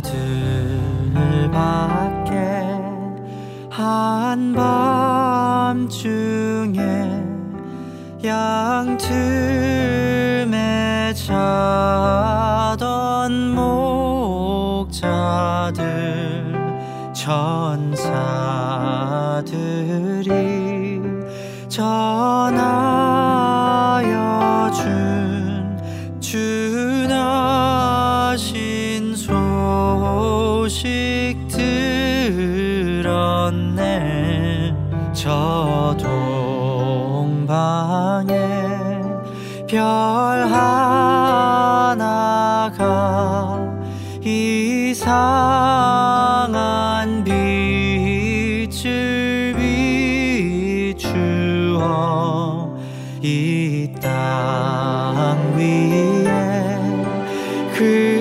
저들밖에 한밤중에 양틈에 자던 목자들 천사들이 전하여 준 주나신 소식 들었네. 저 동방에 별 하나가 이상한 빛을 비추어 이 땅 위에 큰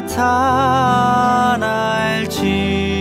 나타날 징